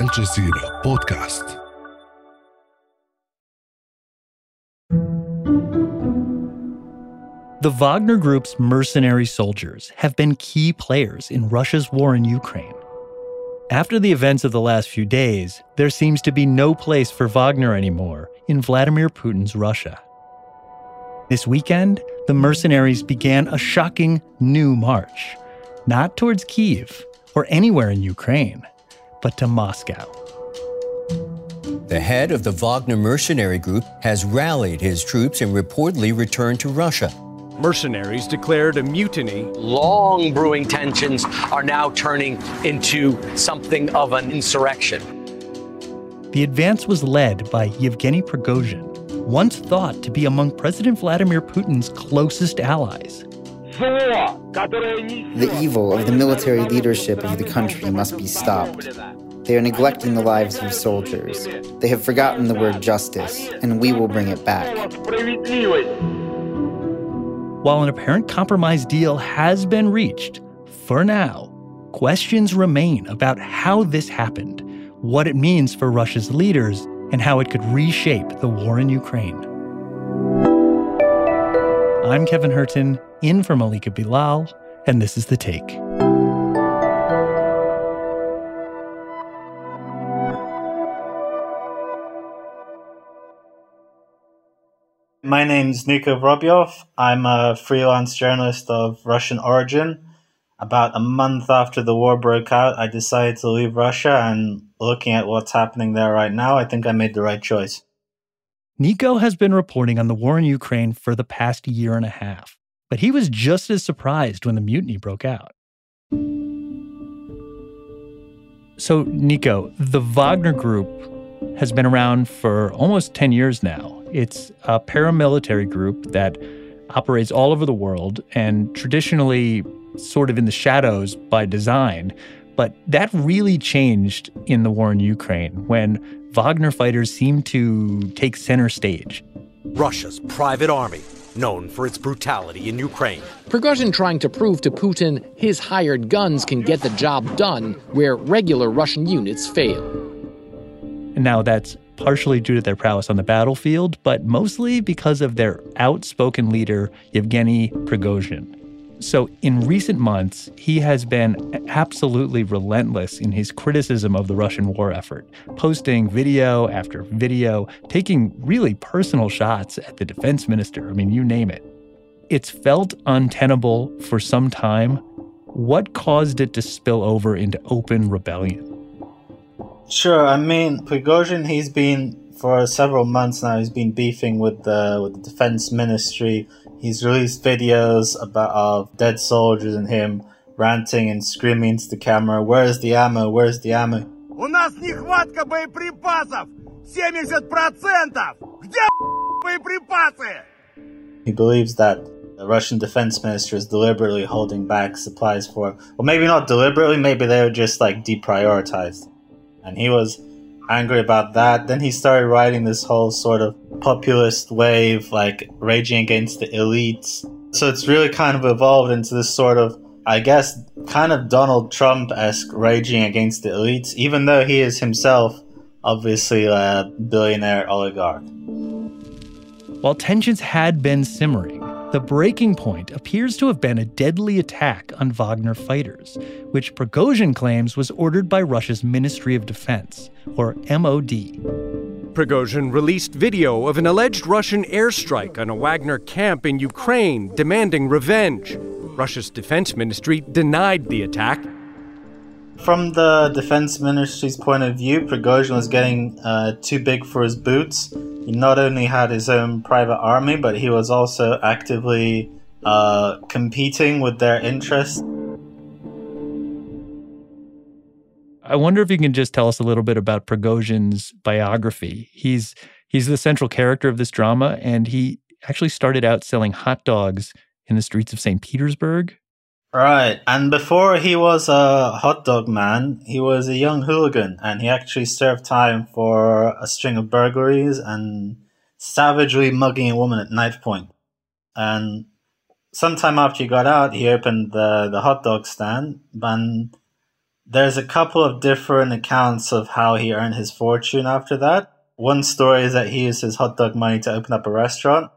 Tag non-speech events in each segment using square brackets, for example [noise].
الجزيرة بودكاست The Wagner Group's mercenary soldiers have been key players in Russia's war in Ukraine. After the events of the last few days, there seems to be no place for Wagner anymore in Vladimir Putin's Russia. This weekend, the mercenaries began a shocking new march, not towards Kiev or anywhere in Ukraine, but to Moscow. The head of the Wagner mercenary group has rallied his troops and reportedly returned to Russia. Mercenaries declared a mutiny. Long brewing tensions are now turning into something of an insurrection. The advance was led by Yevgeny Prigozhin, once thought to be among President Vladimir Putin's closest allies. The evil of the military leadership of the country must be stopped. They are neglecting the lives of soldiers. They have forgotten the word justice, and we will bring it back. While an apparent compromise deal has been reached, for now, questions remain about how this happened, what it means for Russia's leaders, and how it could reshape the war in Ukraine. I'm Kevin Hirten, in for Malika Bilal, and this is The Take. My name's Niko Vorobyov. I'm a freelance journalist of Russian origin. About a month after the war broke out, I decided to leave Russia, and looking at what's happening there right now, I think I made the right choice. Niko has been reporting on the war in Ukraine for the past year and a half, but he was just as surprised when the mutiny broke out. So, Niko, the Wagner Group has been around for almost 10 years now. It's a paramilitary group that operates all over the world and traditionally sort of in the shadows by design. But that really changed in the war in Ukraine when Wagner fighters seemed to take center stage. Russia's private army, known for its brutality in Ukraine. Prigozhin trying to prove to Putin his hired guns can get the job done where regular Russian units fail. And now that's partially due to their prowess on the battlefield, but mostly because of their outspoken leader, Yevgeny Prigozhin. So, in recent months, he has been absolutely relentless in his criticism of the Russian war effort, posting video after video, taking really personal shots at the defense minister. I mean, you name it. It's felt untenable for some time. What caused it to spill over into open rebellion? Sure. I mean, Prigozhin, he's been for several months now. He's been beefing with the with the defense ministry. He's released videos about of dead soldiers and him ranting and screaming into the camera. Where's the ammo? Where's the ammo? У нас нехватка боеприпасов! 70%! Где [laughs] боеприпасы? He believes that the Russian defense minister is deliberately holding back supplies for, well, maybe not deliberately, maybe they were just like deprioritized and he was angry about that. Then he started writing this whole sort of populist wave, like raging against the elites. So it's really kind of evolved into this sort of, I guess, kind of Donald Trump esque raging against the elites, even though he is himself obviously a billionaire oligarch. While tensions had been simmering, the breaking point appears to have been a deadly attack on Wagner fighters, which Prigozhin claims was ordered by Russia's Ministry of Defense, or MOD. Prigozhin released video of an alleged Russian airstrike on a Wagner camp in Ukraine demanding revenge. Russia's defense ministry denied the attack. From the defense ministry's point of view, Prigozhin was getting uh, too big for his boots he not only had his own private army, but he was also actively uh, competing with their interests. I wonder if you can just tell us a little bit about Prigozhin's biography. He's he's the central character of this drama, and he actually started out selling hot dogs in the streets of St. Petersburg. Right. And before he was a hot dog man, he was a young hooligan and he actually served time for a string of burglaries and savagely mugging a woman at knife point. And sometime after he got out, he opened the, the hot dog stand. And There's a couple of different accounts of how he earned his fortune after that. One story is that he used his hot dog money to open up a restaurant,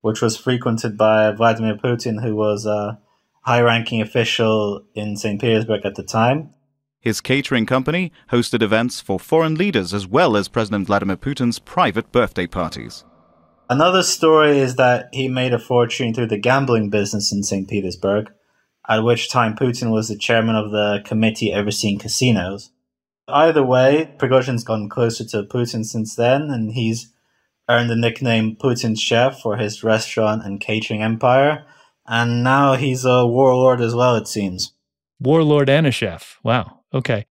which was frequented by Vladimir Putin, who was a high ranking official in St. Petersburg at the time. His catering company hosted events for foreign leaders as well as President Vladimir Putin's private birthday parties. Another story is that he made a fortune through the gambling business in St. Petersburg, at which time Putin was the chairman of the committee overseeing casinos. Either way, Prigozhin's gotten closer to Putin since then, and he's earned the nickname Putin's chef for his restaurant and catering empire. And now he's a warlord as well, it seems. Warlord and a chef. Wow. Okay.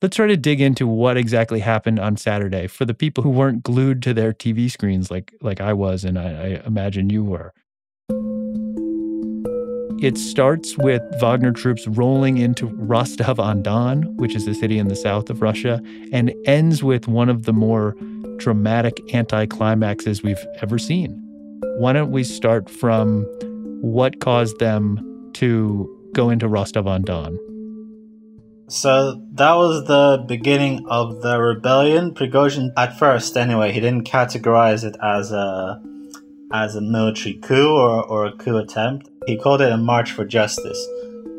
Let's try to dig into what exactly happened on Saturday for the people who weren't glued to their TV screens like like I was and I, I imagine you were. It starts with Wagner troops rolling into Rostov on Don, which is a city in the south of Russia, and ends with one of the more dramatic anticlimaxes we've ever seen. Why don't we start from what caused them to go into Rostov on Don? So that was the beginning of the rebellion. Prigozhin, at first anyway, he didn't categorize it as a as a military coup or, or a coup attempt. He called it a march for justice.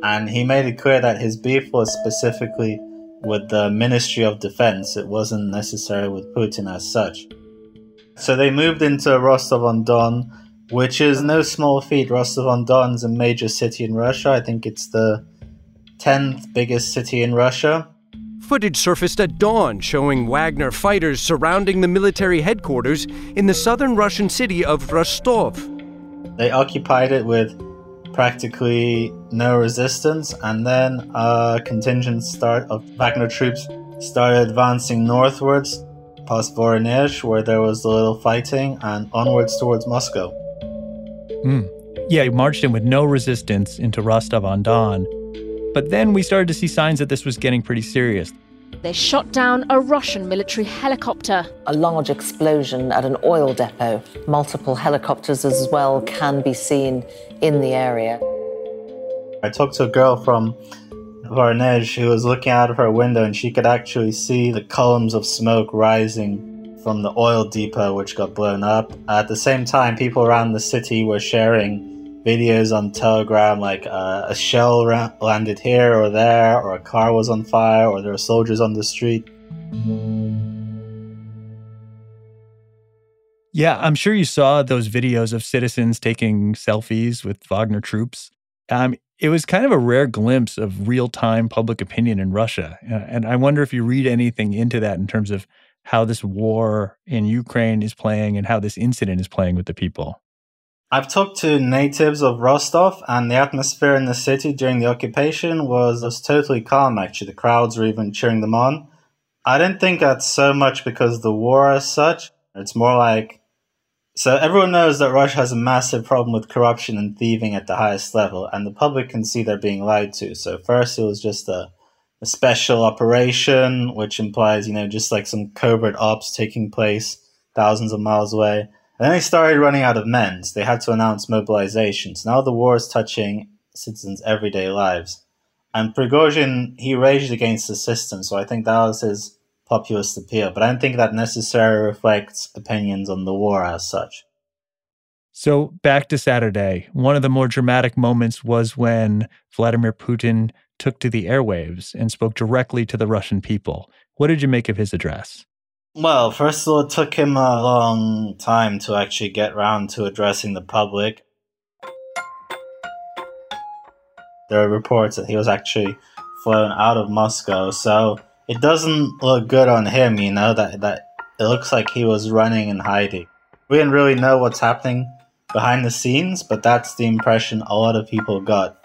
And he made it clear that his beef was specifically with the Ministry of Defense. It wasn't necessarily with Putin as such. So they moved into Rostov on Don, which is no small feat. Rostov on Don is a major city in Russia. I think it's the 10th biggest city in Russia. Footage surfaced at dawn showing Wagner fighters surrounding the military headquarters in the southern Russian city of Rostov. They occupied it with practically no resistance, and then a contingent start of Wagner troops started advancing northwards past Voronezh, where there was a little fighting, and onwards towards Moscow. Mm. Yeah, he marched in with no resistance into Rostov on Don but then we started to see signs that this was getting pretty serious. They shot down a Russian military helicopter. A large explosion at an oil depot. Multiple helicopters as well can be seen in the area. I talked to a girl from Voronezh who was looking out of her window and she could actually see the columns of smoke rising from the oil depot which got blown up. At the same time, people around the city were sharing videos on Telegram like uh, a shell ra- landed here or there, or a car was on fire, or there were soldiers on the street. Yeah, I'm sure you saw those videos of citizens taking selfies with Wagner troops. Um, it was kind of a rare glimpse of real time public opinion in Russia. And I wonder if you read anything into that in terms of how this war in Ukraine is playing and how this incident is playing with the people. I've talked to natives of Rostov, and the atmosphere in the city during the occupation was, was totally calm, actually. The crowds were even cheering them on. I don't think that's so much because the war as such. It's more like. So everyone knows that Russia has a massive problem with corruption and thieving at the highest level, and the public can see they're being lied to. So first it was just a, a special operation, which implies, you know, just like some covert ops taking place thousands of miles away. Then they started running out of men. So they had to announce mobilizations. Now the war is touching citizens' everyday lives. And Prigozhin, he raged against the system, so I think that was his populist appeal. But I don't think that necessarily reflects opinions on the war as such. So back to Saturday. One of the more dramatic moments was when Vladimir Putin took to the airwaves and spoke directly to the Russian people. What did you make of his address? Well, first of all, it took him a long time to actually get round to addressing the public. There are reports that he was actually flown out of Moscow, so it doesn't look good on him, you know, that, that it looks like he was running and hiding. We didn't really know what's happening behind the scenes, but that's the impression a lot of people got.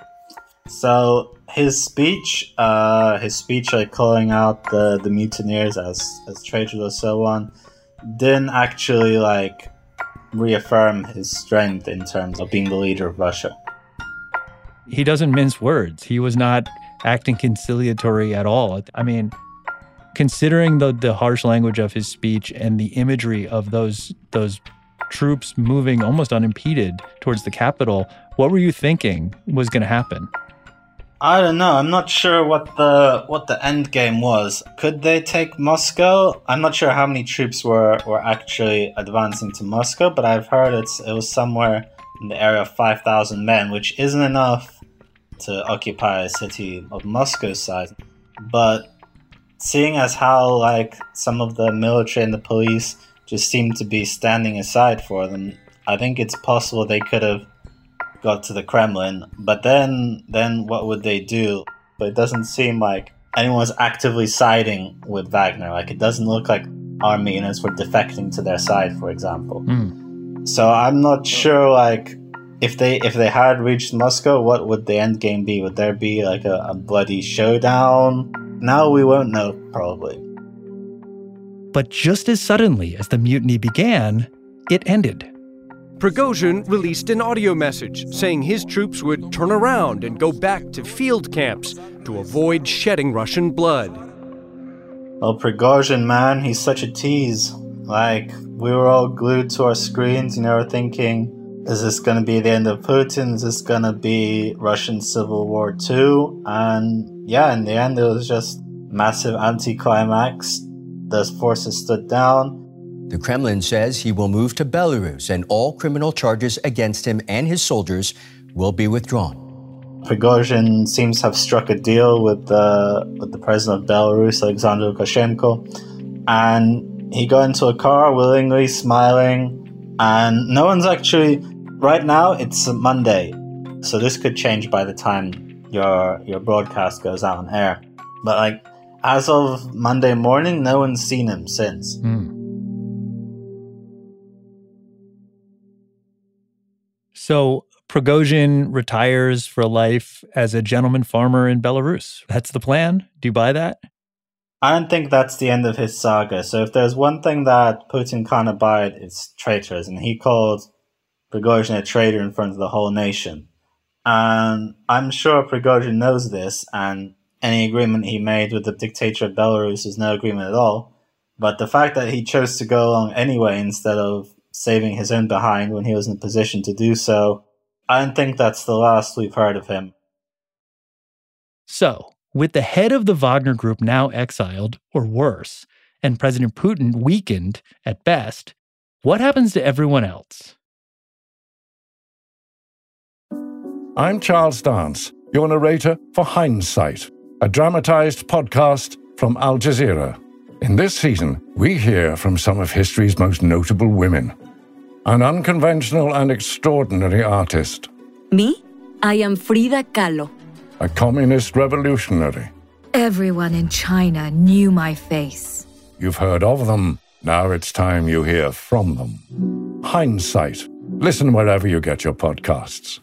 So his speech, uh, his speech like calling out the, the mutineers as as traitors or so on, didn't actually like reaffirm his strength in terms of being the leader of Russia. He doesn't mince words. He was not acting conciliatory at all. I mean, considering the the harsh language of his speech and the imagery of those those troops moving almost unimpeded towards the capital, what were you thinking was going to happen? I don't know. I'm not sure what the what the end game was. Could they take Moscow? I'm not sure how many troops were were actually advancing to Moscow, but I've heard it's it was somewhere in the area of 5,000 men, which isn't enough to occupy a city of Moscow size. But seeing as how like some of the military and the police just seem to be standing aside for them, I think it's possible they could have got to the Kremlin. But then, then what would they do? But it doesn't seem like anyone's actively siding with Wagner. Like it doesn't look like Armenians were defecting to their side, for example. Mm. So I'm not sure, like if they if they had reached Moscow, what would the end game be? Would there be like a, a bloody showdown? Now we won't know, probably. But just as suddenly as the mutiny began, it ended. Prigozhin released an audio message saying his troops would turn around and go back to field camps to avoid shedding Russian blood. Well, Prigozhin, man, he's such a tease. Like, we were all glued to our screens, you know, thinking, is this going to be the end of Putin? Is this going to be Russian Civil War 2? And yeah, in the end, it was just massive anticlimax. Those forces stood down. The Kremlin says he will move to Belarus and all criminal charges against him and his soldiers will be withdrawn. Prigozhin seems to have struck a deal with the with the president of Belarus, Alexander Lukashenko, and he got into a car willingly, smiling, and no one's actually. Right now, it's Monday, so this could change by the time your your broadcast goes out on air. But like, as of Monday morning, no one's seen him since. Mm. So Prigozhin retires for life as a gentleman farmer in Belarus. That's the plan. Do you buy that? I don't think that's the end of his saga. So if there's one thing that Putin can't abide, it's traitors, and he called Prigozhin a traitor in front of the whole nation. And I'm sure Prigozhin knows this, and any agreement he made with the dictator of Belarus is no agreement at all. But the fact that he chose to go along anyway instead of saving his own behind when he was in a position to do so, I don't think that's the last we've heard of him. So, with the head of the Wagner Group now exiled, or worse, and President Putin weakened at best, what happens to everyone else? I'm Charles Dance, your narrator for Hindsight, a dramatized podcast from Al Jazeera. In this season, we hear from some of history's most notable women. An unconventional and extraordinary artist. Me? I am Frida Kahlo. A communist revolutionary. Everyone in China knew my face. You've heard of them. Now it's time you hear from them. Hindsight. Listen wherever you get your podcasts.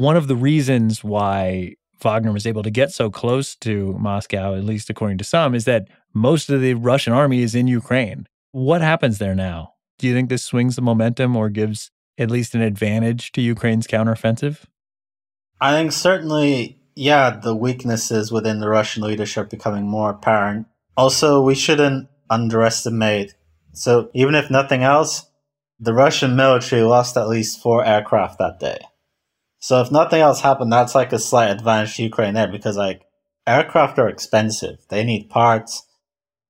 One of the reasons why Wagner was able to get so close to Moscow, at least according to some, is that most of the Russian army is in Ukraine. What happens there now? Do you think this swings the momentum or gives at least an advantage to Ukraine's counteroffensive? I think certainly, yeah, the weaknesses within the Russian leadership becoming more apparent. Also, we shouldn't underestimate. So, even if nothing else, the Russian military lost at least four aircraft that day. So if nothing else happened, that's like a slight advantage to Ukraine there because like aircraft are expensive. They need parts.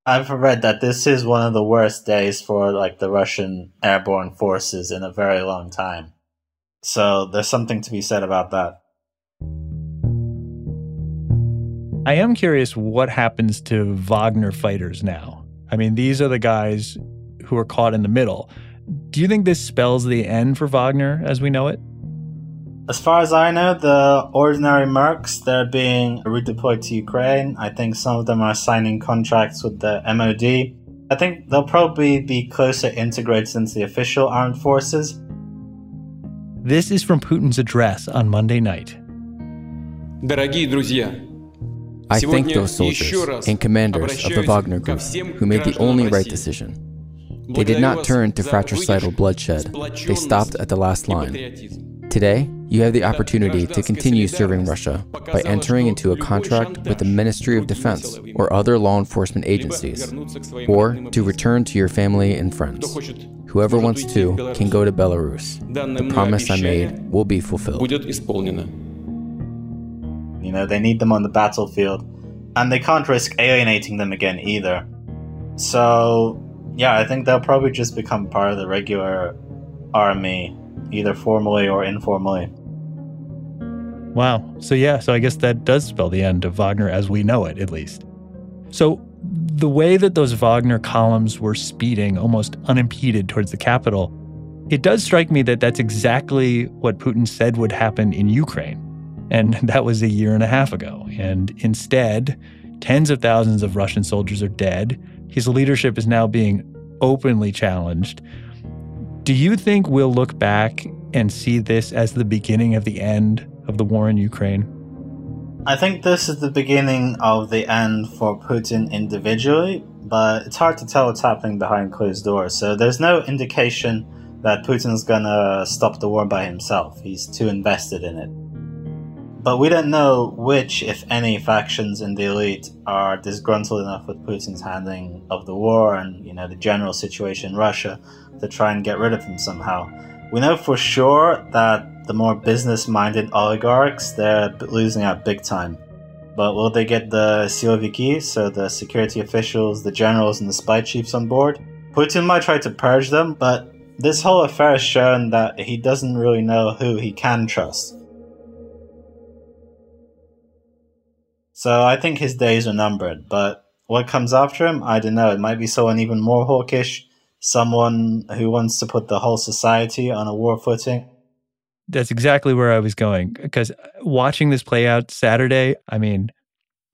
I've read that this is one of the worst days for like the Russian airborne forces in a very long time. So there's something to be said about that. I am curious what happens to Wagner fighters now. I mean, these are the guys who are caught in the middle. Do you think this spells the end for Wagner as we know it? As far as I know, the ordinary mercs, they're being redeployed to Ukraine. I think some of them are signing contracts with the MOD. I think they'll probably be closer integrated into the official armed forces. This is from Putin's address on Monday night. I thank those soldiers and commanders of the Wagner Group who made the only right decision. They did not turn to fratricidal bloodshed, they stopped at the last line. Today, you have the opportunity to continue serving Russia by entering into a contract with the Ministry of Defense or other law enforcement agencies, or to return to your family and friends. Whoever wants to can go to Belarus. The promise I made will be fulfilled. You know, they need them on the battlefield, and they can't risk alienating them again either. So, yeah, I think they'll probably just become part of the regular army, either formally or informally. Wow. So, yeah, so I guess that does spell the end of Wagner as we know it, at least. So, the way that those Wagner columns were speeding almost unimpeded towards the capital, it does strike me that that's exactly what Putin said would happen in Ukraine. And [laughs] that was a year and a half ago. And instead, tens of thousands of Russian soldiers are dead. His leadership is now being openly challenged. Do you think we'll look back and see this as the beginning of the end of the war in Ukraine? I think this is the beginning of the end for Putin individually, but it's hard to tell what's happening behind closed doors. So there's no indication that Putin's gonna stop the war by himself. He's too invested in it. But we don't know which, if any, factions in the elite are disgruntled enough with Putin's handling of the war and, you know, the general situation in Russia to try and get rid of him somehow. We know for sure that the more business-minded oligarchs, they're losing out big time. But will they get the siloviki, so the security officials, the generals, and the spy chiefs on board? Putin might try to purge them, but this whole affair has shown that he doesn't really know who he can trust. So I think his days are numbered, but what comes after him, I don't know. It might be someone even more hawkish, someone who wants to put the whole society on a war footing. That's exactly where I was going. Because watching this play out Saturday, I mean,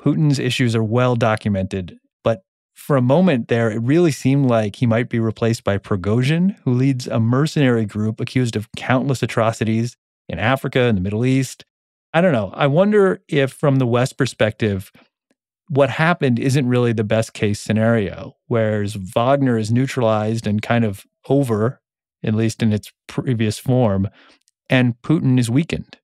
Putin's issues are well documented. But for a moment there, it really seemed like he might be replaced by Prigozhin, who leads a mercenary group accused of countless atrocities in Africa and the Middle East. I don't know. I wonder if, from the West perspective, what happened isn't really the best case scenario, whereas Wagner is neutralized and kind of over, at least in its previous form, and Putin is weakened.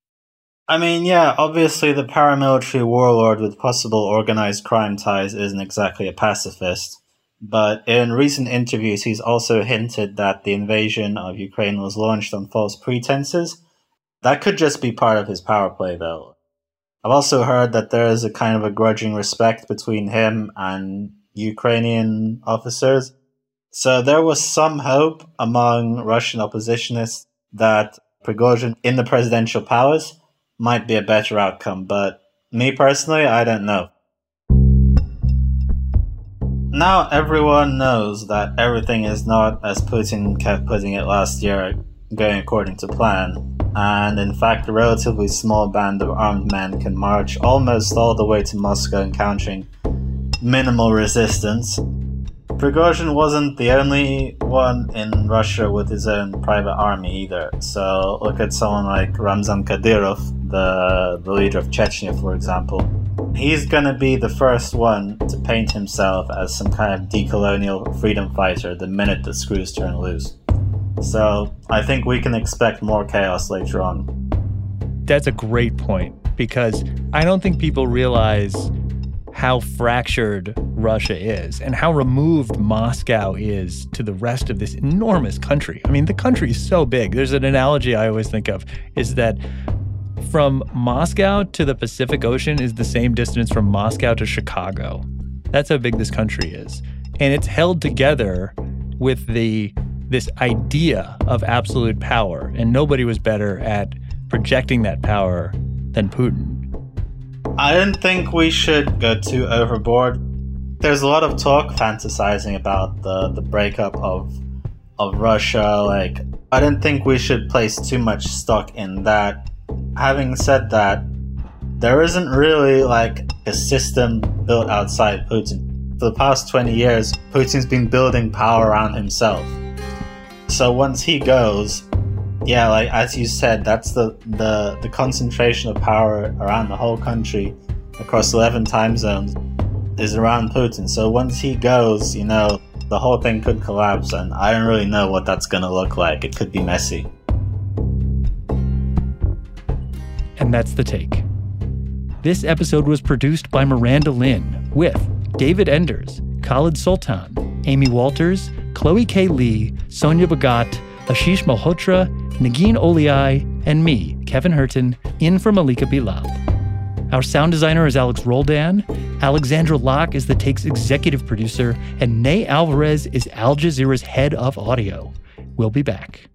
I mean, yeah, obviously the paramilitary warlord with possible organized crime ties isn't exactly a pacifist. But in recent interviews, he's also hinted that the invasion of Ukraine was launched on false pretenses that could just be part of his power play, though. I've also heard that there is a kind of a grudging respect between him and Ukrainian officers. So there was some hope among Russian oppositionists that Prigozhin in the presidential palace might be a better outcome, but me personally, I don't know. Now everyone knows that everything is not, as Putin kept putting it last year, going according to plan and in fact a relatively small band of armed men can march almost all the way to Moscow encountering minimal resistance. Prigozhin wasn't the only one in Russia with his own private army either. So look at someone like Ramzan Kadyrov, the, the leader of Chechnya, for example. He's gonna be the first one to paint himself as some kind of decolonial freedom fighter the minute the screws turn loose. So I think we can expect more chaos later on. That's a great point because I don't think people realize how fractured Russia is and how removed Moscow is to the rest of this enormous country. I mean, the country is so big. There's an analogy I always think of is that from Moscow to the Pacific Ocean is the same distance from Moscow to Chicago. That's how big this country is. And it's held together with the this idea of absolute power, and nobody was better at projecting that power than Putin. I don't think we should go too overboard. There's a lot of talk fantasizing about the, the breakup of of Russia. Like, I don't think we should place too much stock in that. Having said that, there isn't really like a system built outside Putin. For the past 20 years, Putin's been building power around himself. So once he goes, yeah, like as you said, that's the the the concentration of power around the whole country across 11 time zones is around Putin. So once he goes, you know, the whole thing could collapse and I don't really know what that's going to look like. It could be messy. And that's the take. This episode was produced by Miranda Lin with David Enders, Khalid Sultan, Amy Walters, Chloe K. Lee, Sonia Bhagat, Ashish Malhotra, Negin Owliaei, and me, Kevin Hirten, in for Malika Bilal. Our sound designer is Alex Roldan. Alexandra Locke is the Take's executive producer, and Ney Alvarez is Al Jazeera's head of audio. We'll be back.